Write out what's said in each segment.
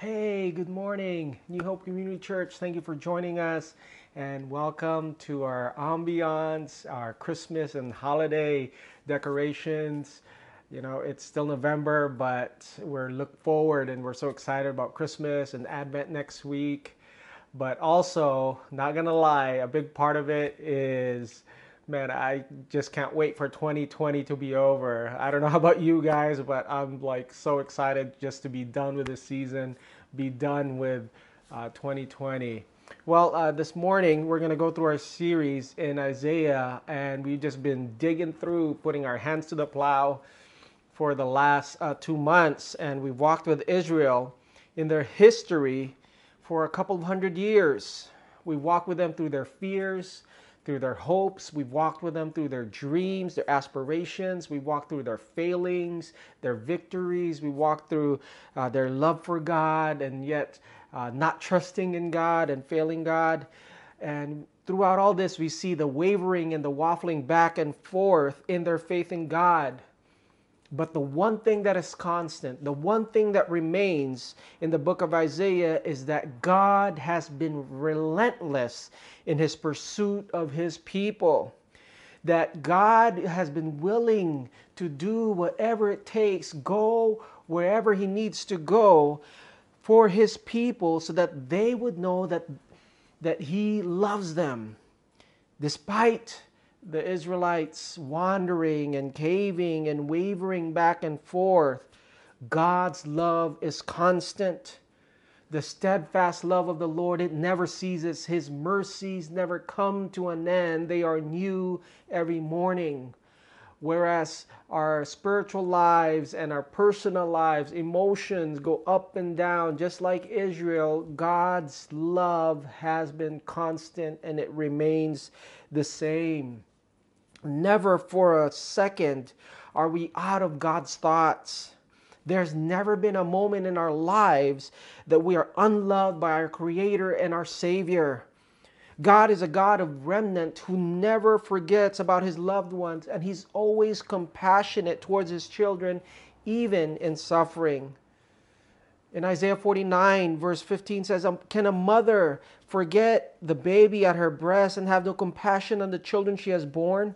Hey, good morning, New Hope Community Church. Thank you for joining us and welcome to our ambiance, our Christmas and holiday decorations. You know, it's still November, but we're look forward and we're so excited about Christmas and Advent next week. But also, not gonna lie, a big part of it is man, I just can't wait for 2020 to be over. I don't know about you guys, but I'm like so excited just to be done with this season, be done with uh, 2020. Well, uh, this morning we're going to go through our series in Isaiah, and we've just been digging through, putting our hands to the plow for the last uh, two months, and we've walked with Israel in their history for a couple of hundred years. We walked with them through their fears, through their hopes. We've walked with them through their dreams, their aspirations. We walked through their failings, their victories. We walked through uh, their love for God and yet uh, not trusting in God and failing God. And throughout all this, we see the wavering and the waffling back and forth in their faith in God. But the one thing that is constant, the one thing that remains in the book of Isaiah is that God has been relentless in his pursuit of his people. That God has been willing to do whatever it takes, go wherever he needs to go for his people so that they would know that, that he loves them despite the Israelites wandering and caving and wavering back and forth, God's love is constant. The steadfast love of the Lord, it never ceases. His mercies never come to an end. They are new every morning. Whereas our spiritual lives and our personal lives, emotions go up and down, just like Israel, God's love has been constant and it remains the same. Never for a second are we out of God's thoughts. There's never been a moment in our lives that we are unloved by our Creator and our Savior. God is a God of remnant who never forgets about his loved ones, and he's always compassionate towards his children, even in suffering. In Isaiah 49, verse 15 says, um, Can a mother forget the baby at her breast and have no compassion on the children she has borne?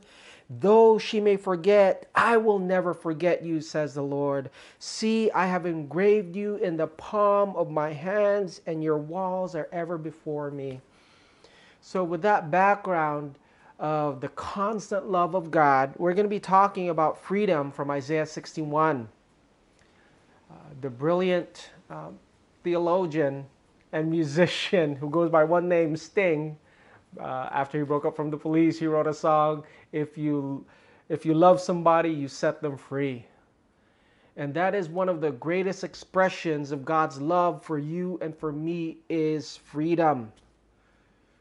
Though she may forget, I will never forget you, says the Lord. See, I have engraved you in the palm of my hands, and your walls are ever before me. So, with that background of the constant love of God, we're going to be talking about freedom from Isaiah 61. Uh, the brilliant um, theologian and musician who goes by one name, Sting. Uh, after he broke up from the police, he wrote a song. If you if you love somebody, you set them free. And that is one of the greatest expressions of God's love for you and for me is freedom.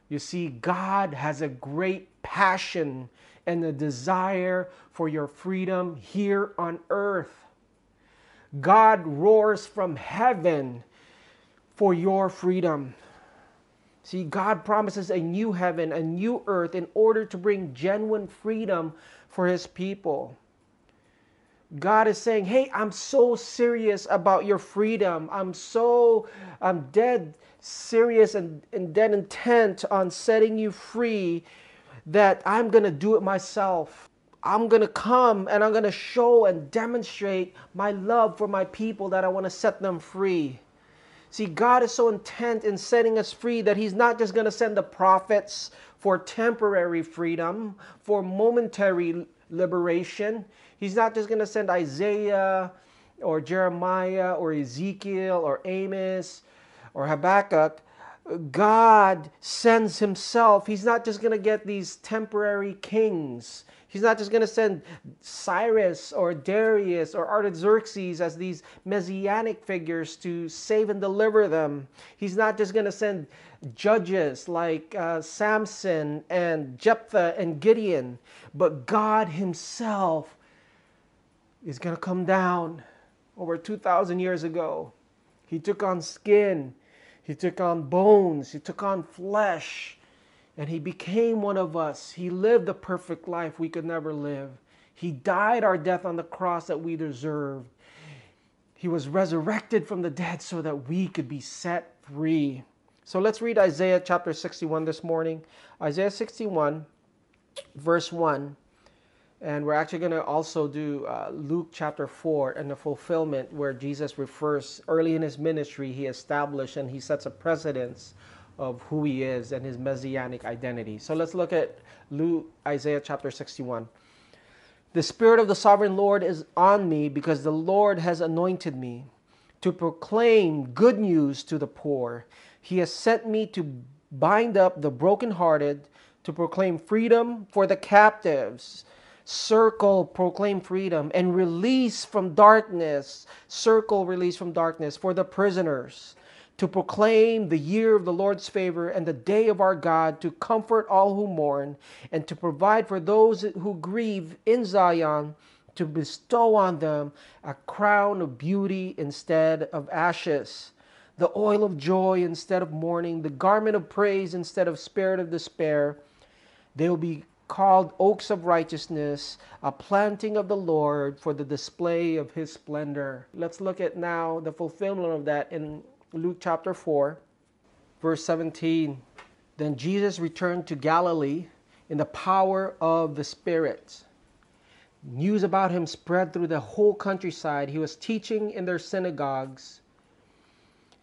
You see, God has a great passion and a desire for your freedom here on earth. God roars from heaven for your freedom. See, God promises a new heaven, a new earth in order to bring genuine freedom for his people. God is saying, Hey, I'm so serious about your freedom. I'm so, I'm dead serious and, and dead intent on setting you free that I'm going to do it myself. I'm going to come and I'm going to show and demonstrate my love for my people that I want to set them free. See, God is so intent in setting us free that He's not just going to send the prophets for temporary freedom, for momentary liberation. He's not just going to send Isaiah or Jeremiah or Ezekiel or Amos or Habakkuk God sends himself. He's not just going to get these temporary kings. He's not just going to send Cyrus or Darius or Artaxerxes as these messianic figures to save and deliver them. He's not just going to send judges like uh, Samson and Jephthah and Gideon, but God Himself is going to come down over 2,000 years ago. He took on skin he took on bones, he took on flesh, and he became one of us. He lived the perfect life we could never live. He died our death on the cross that we deserved. He was resurrected from the dead so that we could be set free. So let's read Isaiah chapter 61 this morning. Isaiah 61, verse 1. And we're actually going to also do uh, Luke chapter 4 and the fulfillment where Jesus refers early in his ministry, he established and he sets a precedence of who he is and his messianic identity. So let's look at Luke, Isaiah chapter 61. The Spirit of the sovereign Lord is on me because the Lord has anointed me to proclaim good news to the poor. He has sent me to bind up the brokenhearted, to proclaim freedom for the captives circle proclaim freedom and release from darkness circle release from darkness for the prisoners to proclaim the year of the Lord's favor and the day of our God to comfort all who mourn and to provide for those who grieve in Zion to bestow on them a crown of beauty instead of ashes the oil of joy instead of mourning the garment of praise instead of spirit of despair they will be called oaks of righteousness, a planting of the Lord for the display of his splendor. Let's look at now the fulfillment of that in Luke chapter 4, verse 17. Then Jesus returned to Galilee in the power of the Spirit. News about him spread through the whole countryside. He was teaching in their synagogues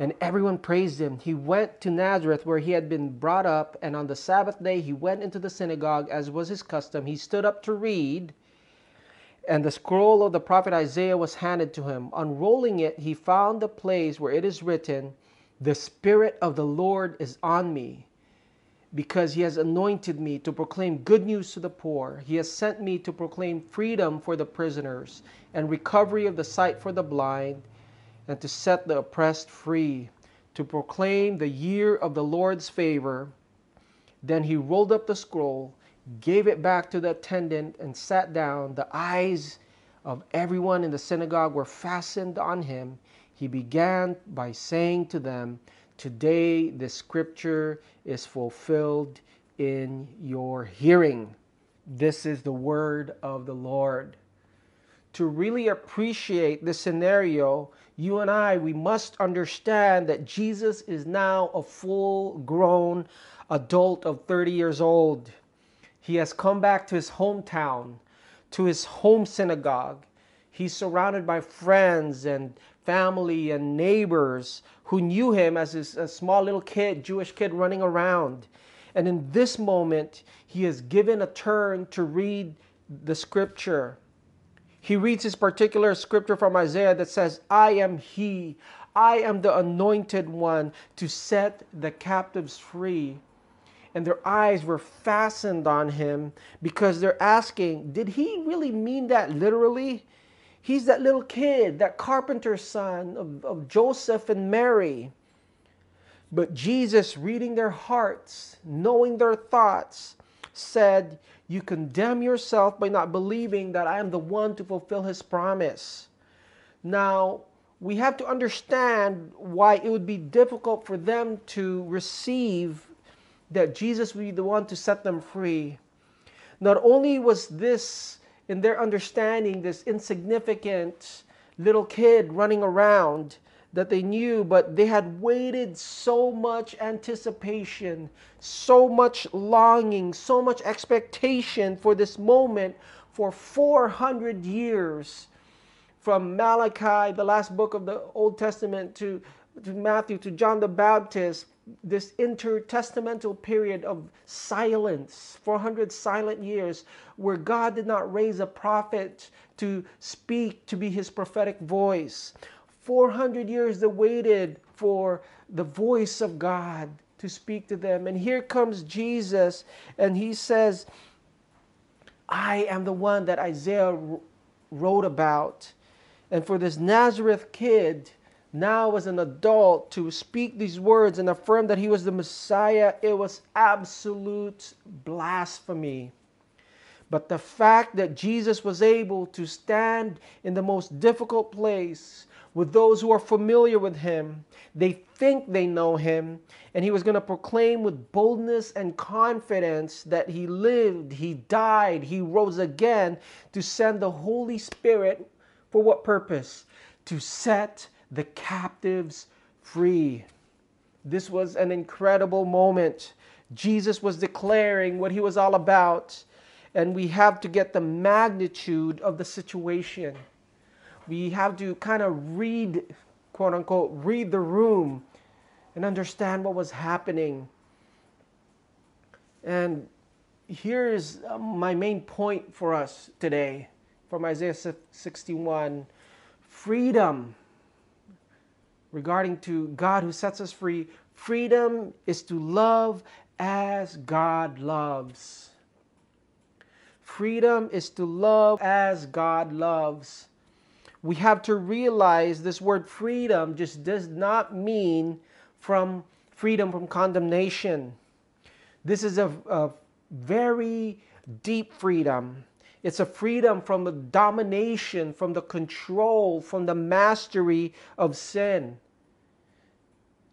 and everyone praised him. He went to Nazareth where he had been brought up, and on the Sabbath day he went into the synagogue as was his custom. He stood up to read, and the scroll of the prophet Isaiah was handed to him. Unrolling it, he found the place where it is written, The Spirit of the Lord is on me, because he has anointed me to proclaim good news to the poor. He has sent me to proclaim freedom for the prisoners and recovery of the sight for the blind and to set the oppressed free, to proclaim the year of the Lord's favor. Then he rolled up the scroll, gave it back to the attendant, and sat down. The eyes of everyone in the synagogue were fastened on him. He began by saying to them, Today the scripture is fulfilled in your hearing. This is the word of the Lord. To really appreciate this scenario, you and I, we must understand that Jesus is now a full grown adult of 30 years old. He has come back to his hometown, to his home synagogue. He's surrounded by friends and family and neighbors who knew him as a small little kid, Jewish kid running around. And in this moment, he is given a turn to read the scripture he reads his particular scripture from Isaiah that says, I am he, I am the anointed one to set the captives free. And their eyes were fastened on him because they're asking, Did he really mean that literally? He's that little kid, that carpenter's son of, of Joseph and Mary. But Jesus, reading their hearts, knowing their thoughts, said, You condemn yourself by not believing that I am the one to fulfill his promise. Now, we have to understand why it would be difficult for them to receive that Jesus would be the one to set them free. Not only was this, in their understanding, this insignificant little kid running around, that they knew, but they had waited so much anticipation, so much longing, so much expectation for this moment for 400 years. From Malachi, the last book of the Old Testament, to, to Matthew, to John the Baptist, this intertestamental period of silence, 400 silent years, where God did not raise a prophet to speak, to be his prophetic voice. 400 years they waited for the voice of God to speak to them. And here comes Jesus, and he says, I am the one that Isaiah wrote about. And for this Nazareth kid, now as an adult, to speak these words and affirm that he was the Messiah, it was absolute blasphemy. But the fact that Jesus was able to stand in the most difficult place with those who are familiar with him. They think they know him, and he was going to proclaim with boldness and confidence that he lived, he died, he rose again to send the Holy Spirit for what purpose? to set the captives free. This was an incredible moment. Jesus was declaring what he was all about, and we have to get the magnitude of the situation. We have to kind of read, quote unquote, read the room and understand what was happening. And here's uh, my main point for us today from Isaiah 61 freedom regarding to God who sets us free. Freedom is to love as God loves. Freedom is to love as God loves. We have to realize this word freedom just does not mean from freedom from condemnation. This is a, a very deep freedom. It's a freedom from the domination, from the control, from the mastery of sin.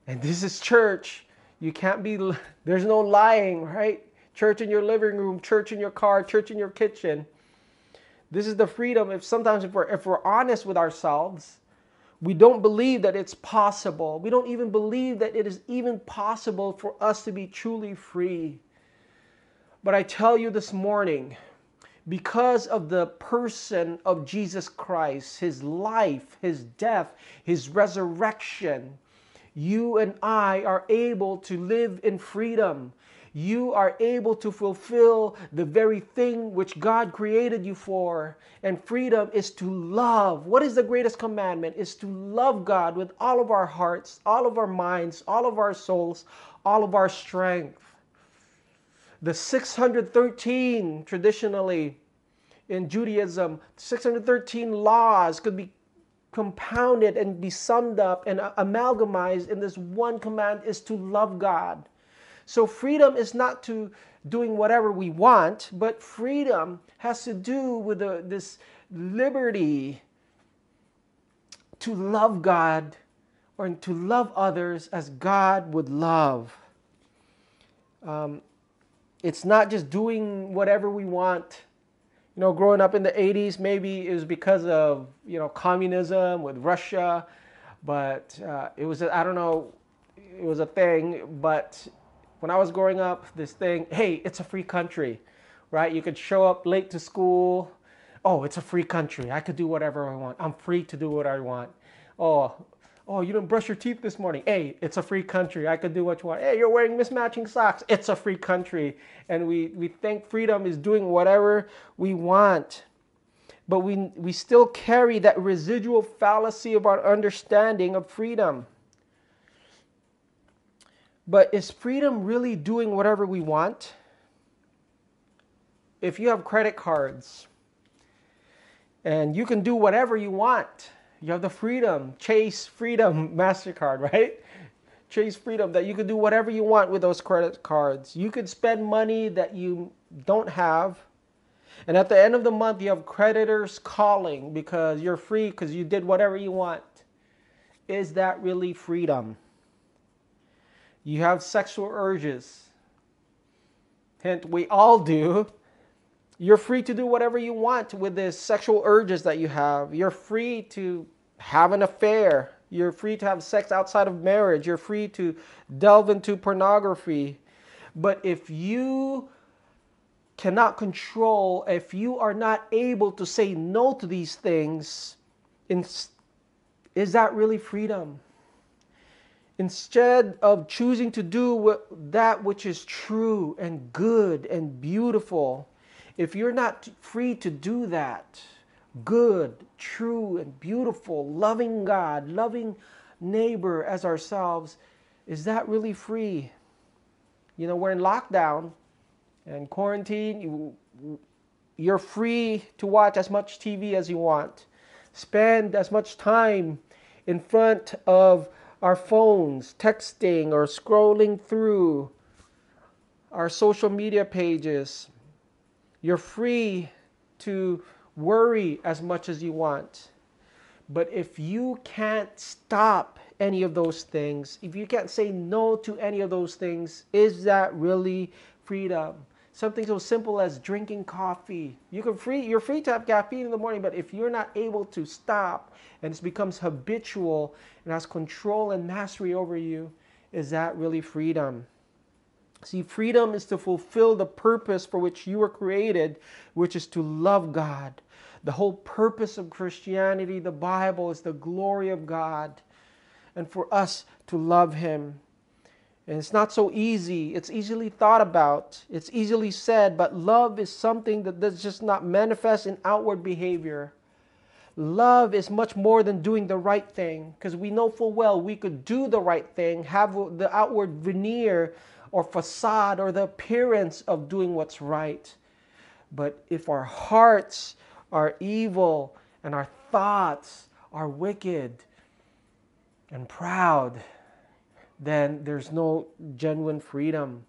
And this is church. You can't be, there's no lying, right? Church in your living room, church in your car, church in your kitchen. This is the freedom. If sometimes, if we're, if we're honest with ourselves, we don't believe that it's possible. We don't even believe that it is even possible for us to be truly free. But I tell you this morning, because of the person of Jesus Christ, his life, his death, his resurrection, you and I are able to live in freedom. You are able to fulfill the very thing which God created you for. And freedom is to love. What is the greatest commandment? Is to love God with all of our hearts, all of our minds, all of our souls, all of our strength. The 613 traditionally in Judaism, 613 laws could be compounded and be summed up and amalgamized in this one command is to love God. So freedom is not to doing whatever we want, but freedom has to do with the, this liberty to love God or to love others as God would love. Um, it's not just doing whatever we want. You know, growing up in the 80s, maybe it was because of, you know, communism with Russia, but uh, it was, I don't know, it was a thing. But when I was growing up, this thing, hey, it's a free country, right? You could show up late to school. Oh, it's a free country. I could do whatever I want. I'm free to do what I want. Oh, Oh, you didn't brush your teeth this morning. Hey, it's a free country. I could do what you want. Hey, you're wearing mismatching socks. It's a free country. And we, we think freedom is doing whatever we want. But we, we still carry that residual fallacy of our understanding of freedom. But is freedom really doing whatever we want? If you have credit cards and you can do whatever you want, you have the freedom, Chase Freedom MasterCard, right? Chase Freedom that you can do whatever you want with those credit cards. You could spend money that you don't have. And at the end of the month, you have creditors calling because you're free because you did whatever you want. Is that really freedom? You have sexual urges. Hint, we all do. You're free to do whatever you want with the sexual urges that you have. You're free to have an affair. You're free to have sex outside of marriage. You're free to delve into pornography. But if you cannot control, if you are not able to say no to these things, is that really freedom? Instead of choosing to do that which is true and good and beautiful, if you're not free to do that, good, true, and beautiful, loving God, loving neighbor as ourselves, is that really free? You know, we're in lockdown and quarantine. You, you're free to watch as much TV as you want, spend as much time in front of our phones, texting or scrolling through our social media pages you're free to worry as much as you want. But if you can't stop any of those things, if you can't say no to any of those things, is that really freedom? Something so simple as drinking coffee. You can free you're free to have caffeine in the morning, but if you're not able to stop and it becomes habitual and has control and mastery over you, is that really freedom? See, freedom is to fulfill the purpose for which you were created, which is to love God. The whole purpose of Christianity, the Bible, is the glory of God and for us to love Him. And it's not so easy. It's easily thought about, it's easily said, but love is something that does just not manifest in outward behavior. Love is much more than doing the right thing because we know full well we could do the right thing, have the outward veneer or facade or the appearance of doing what's right. But if our hearts are evil and our thoughts are wicked and proud, then there's no genuine freedom.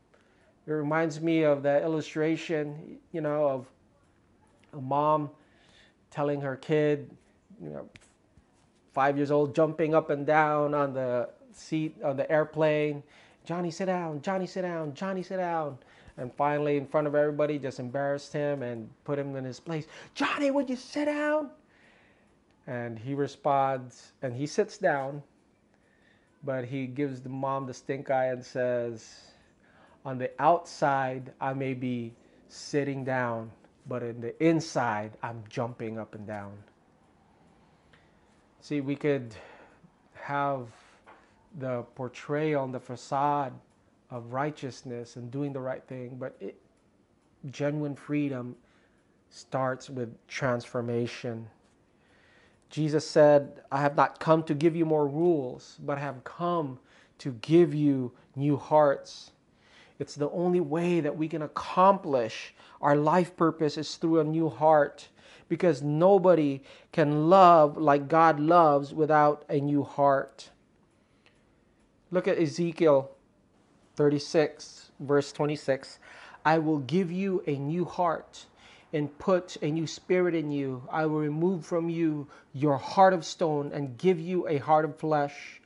It reminds me of that illustration, you know, of a mom telling her kid, you know, five years old, jumping up and down on the seat on the airplane. Johnny, sit down. Johnny, sit down. Johnny, sit down. And finally, in front of everybody, just embarrassed him and put him in his place. Johnny, would you sit down? And he responds, and he sits down but he gives the mom the stink eye and says, On the outside, I may be sitting down, but in the inside, I'm jumping up and down. See, we could have the portrayal on the facade of righteousness and doing the right thing, but it, genuine freedom starts with transformation. Jesus said, I have not come to give you more rules, but I have come to give you new hearts. It's the only way that we can accomplish our life purpose is through a new heart because nobody can love like God loves without a new heart. Look at Ezekiel 36, verse 26. I will give you a new heart and put a new spirit in you. I will remove from you your heart of stone and give you a heart of flesh.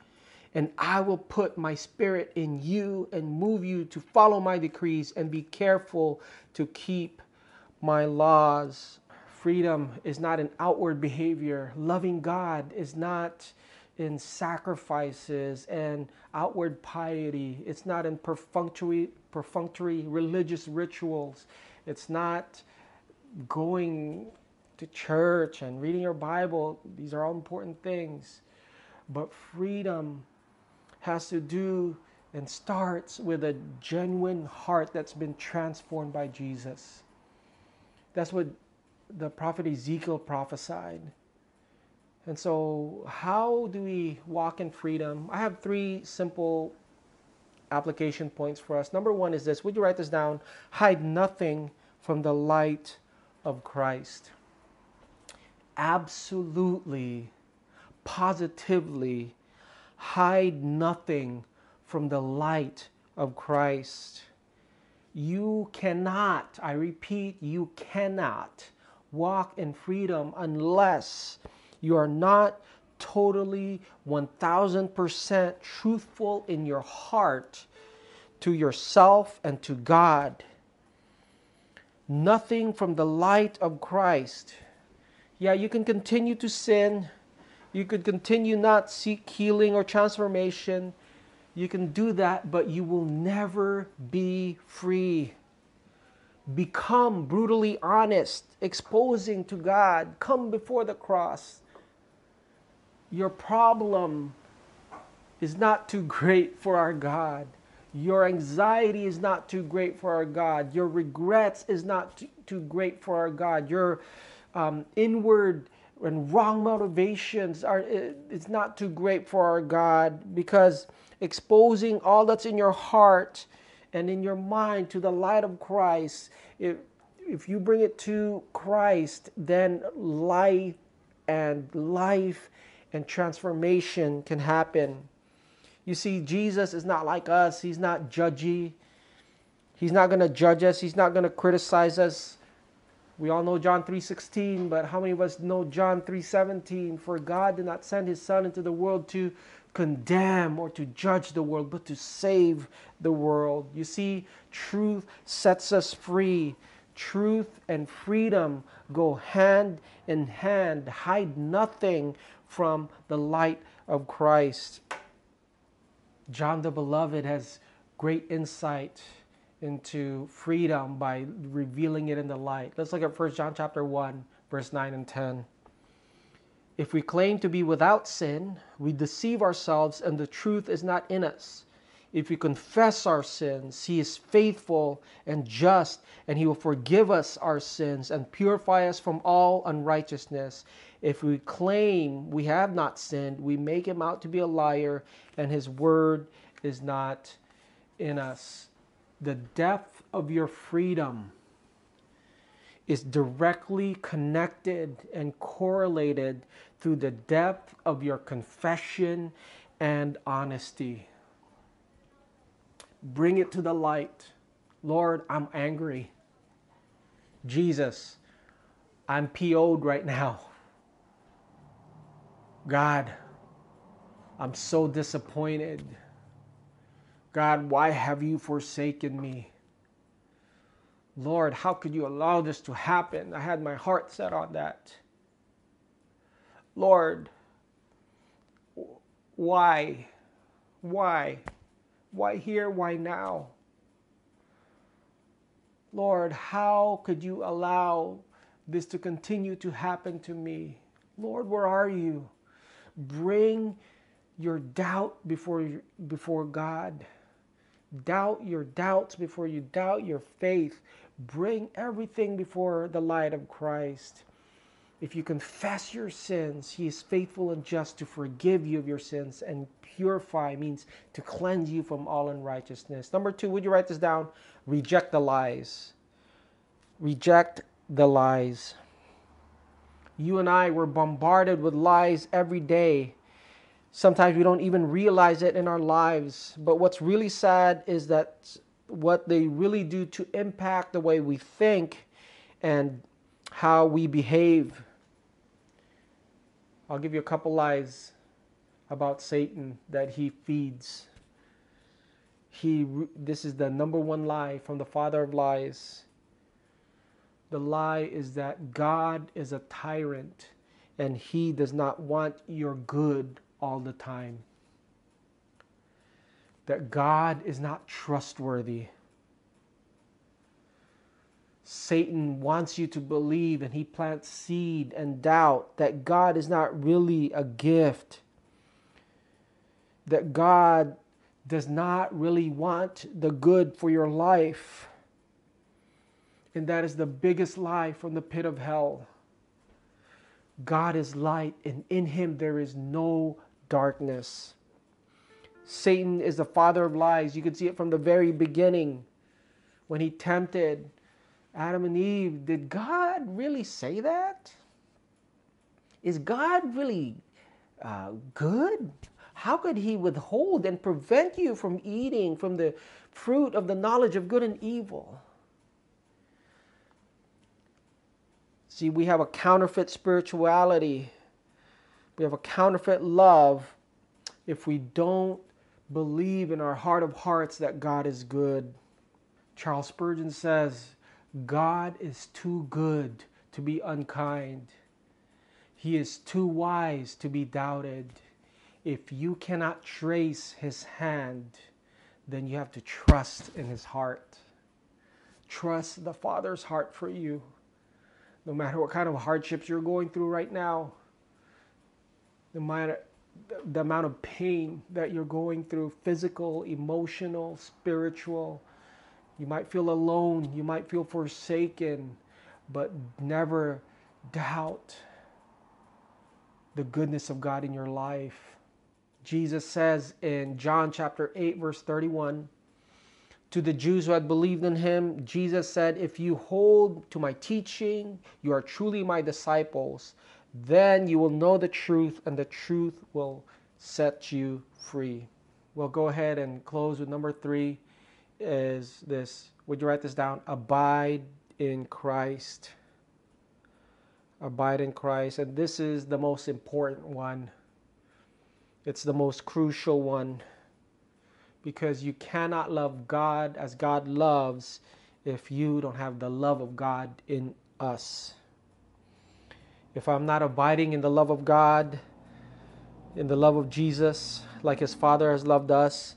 And I will put my spirit in you and move you to follow my decrees and be careful to keep my laws. Freedom is not an outward behavior. Loving God is not in sacrifices and outward piety. It's not in perfunctory, perfunctory religious rituals. It's not going to church and reading your Bible, these are all important things. But freedom has to do and starts with a genuine heart that's been transformed by Jesus. That's what the prophet Ezekiel prophesied. And so, how do we walk in freedom? I have three simple application points for us. Number one is this Would you write this down? Hide nothing from the light of Christ. Absolutely, positively hide nothing from the light of Christ. You cannot, I repeat, you cannot walk in freedom unless you are not totally 1000% truthful in your heart to yourself and to God nothing from the light of Christ. Yeah, you can continue to sin. You could continue not seek healing or transformation. You can do that, but you will never be free. Become brutally honest, exposing to God. Come before the cross. Your problem is not too great for our God. Your anxiety is not too great for our God. Your regrets is not too, too great for our God. Your um, inward and wrong motivations are it's not too great for our God because exposing all that's in your heart and in your mind to the light of Christ, if if you bring it to Christ, then light and life and transformation can happen. You see, Jesus is not like us. He's not judgy. He's not going to judge us. He's not going to criticize us. We all know John 3:16, but how many of us know John 3:17? For God did not send his son into the world to condemn or to judge the world, but to save the world. You see, truth sets us free. Truth and freedom go hand in hand. Hide nothing from the light of Christ. John the Beloved has great insight into freedom by revealing it in the light. Let's look at 1 John chapter 1, verse 9 and 10. If we claim to be without sin, we deceive ourselves and the truth is not in us. If we confess our sins, He is faithful and just, and He will forgive us our sins and purify us from all unrighteousness. If we claim we have not sinned, we make Him out to be a liar, and His word is not in us. The depth of your freedom is directly connected and correlated through the depth of your confession and honesty. Bring it to the light. Lord, I'm angry. Jesus, I'm PO'd right now. God, I'm so disappointed. God, why have you forsaken me? Lord, how could you allow this to happen? I had my heart set on that. Lord, why? Why? Why here? Why now? Lord, how could you allow this to continue to happen to me? Lord, where are you? Bring your doubt before, before God. Doubt your doubts before you doubt your faith. Bring everything before the light of Christ. If you confess your sins, He is faithful and just to forgive you of your sins and purify means to cleanse you from all unrighteousness. Number two, would you write this down? Reject the lies. Reject the lies. You and I were bombarded with lies every day. Sometimes we don't even realize it in our lives. But what's really sad is that what they really do to impact the way we think and how we behave. I'll give you a couple lies about Satan that he feeds. He this is the number one lie from the father of lies. The lie is that God is a tyrant and he does not want your good all the time. That God is not trustworthy. Satan wants you to believe and he plants seed and doubt that God is not really a gift. That God does not really want the good for your life. And that is the biggest lie from the pit of hell. God is light, and in him there is no darkness. Satan is the father of lies. You can see it from the very beginning when he tempted Adam and Eve, did God really say that? Is God really uh, good? How could He withhold and prevent you from eating from the fruit of the knowledge of good and evil? See, we have a counterfeit spirituality, we have a counterfeit love if we don't believe in our heart of hearts that God is good. Charles Spurgeon says, God is too good to be unkind. He is too wise to be doubted. If you cannot trace his hand, then you have to trust in his heart. Trust the Father's heart for you. No matter what kind of hardships you're going through right now, no matter the amount of pain that you're going through physical, emotional, spiritual you might feel alone, you might feel forsaken, but never doubt the goodness of God in your life. Jesus says in John chapter 8, verse 31, to the Jews who had believed in him, Jesus said, If you hold to my teaching, you are truly my disciples. Then you will know the truth, and the truth will set you free. We'll go ahead and close with number three is this. Would you write this down? Abide in Christ. Abide in Christ. And this is the most important one. It's the most crucial one because you cannot love God as God loves if you don't have the love of God in us. If I'm not abiding in the love of God, in the love of Jesus, like his Father has loved us,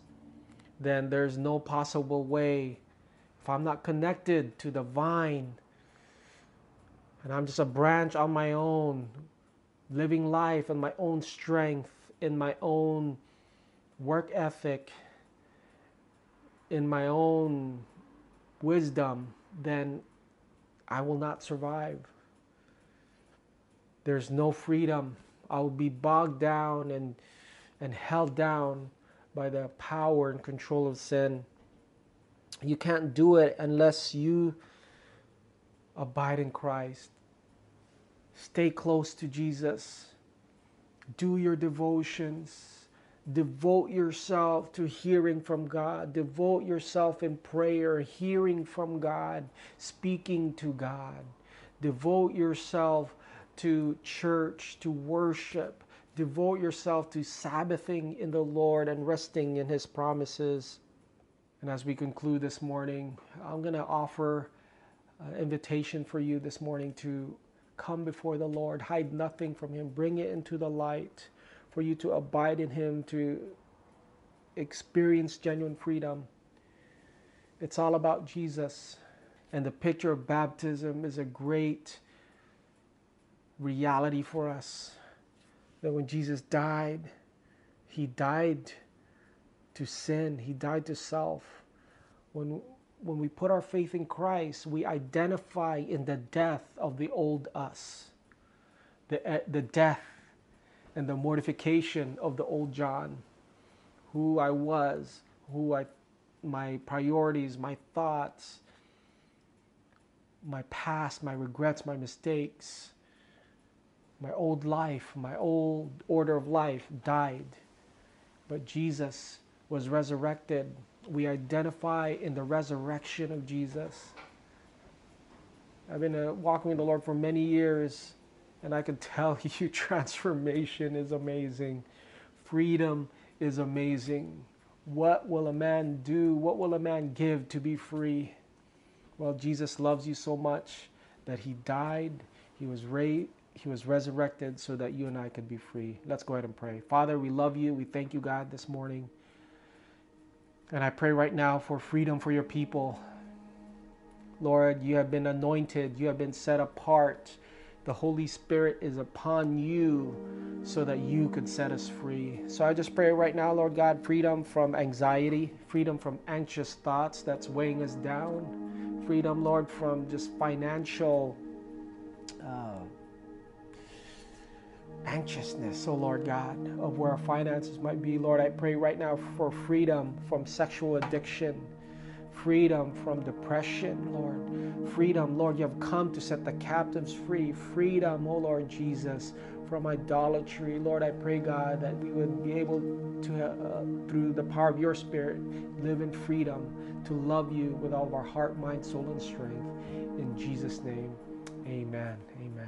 then there's no possible way. If I'm not connected to the vine and I'm just a branch on my own, living life in my own strength, in my own work ethic, in my own wisdom, then I will not survive. There's no freedom. I will be bogged down and, and held down by the power and control of sin. You can't do it unless you abide in Christ. Stay close to Jesus. Do your devotions Devote yourself to hearing from God. Devote yourself in prayer, hearing from God, speaking to God. Devote yourself to church, to worship. Devote yourself to Sabbathing in the Lord and resting in His promises. And as we conclude this morning, I'm going to offer an invitation for you this morning to come before the Lord, hide nothing from Him, bring it into the light for you to abide in Him, to experience genuine freedom. It's all about Jesus. And the picture of baptism is a great reality for us. That when Jesus died, He died to sin, He died to self. When, when we put our faith in Christ, we identify in the death of the old us, the, eh, the death and the mortification of the old John, who I was, who I, my priorities, my thoughts, my past, my regrets, my mistakes, my old life, my old order of life died. But Jesus was resurrected. We identify in the resurrection of Jesus. I've been uh, walking with the Lord for many years and I can tell you, transformation is amazing. Freedom is amazing. What will a man do? What will a man give to be free? Well, Jesus loves you so much that he died, he was raised, he was resurrected so that you and I could be free. Let's go ahead and pray. Father, we love you. We thank you, God, this morning. And I pray right now for freedom for your people. Lord, you have been anointed, you have been set apart the Holy Spirit is upon you so that you could set us free. So I just pray right now, Lord God, freedom from anxiety, freedom from anxious thoughts that's weighing us down, freedom, Lord, from just financial uh, anxiousness, oh Lord God, of where our finances might be. Lord, I pray right now for freedom from sexual addiction freedom from depression, Lord. Freedom, Lord, you have come to set the captives free. Freedom, oh Lord Jesus, from idolatry. Lord, I pray, God, that we would be able to, uh, through the power of your Spirit, live in freedom to love you with all of our heart, mind, soul, and strength. In Jesus' name, amen. Amen.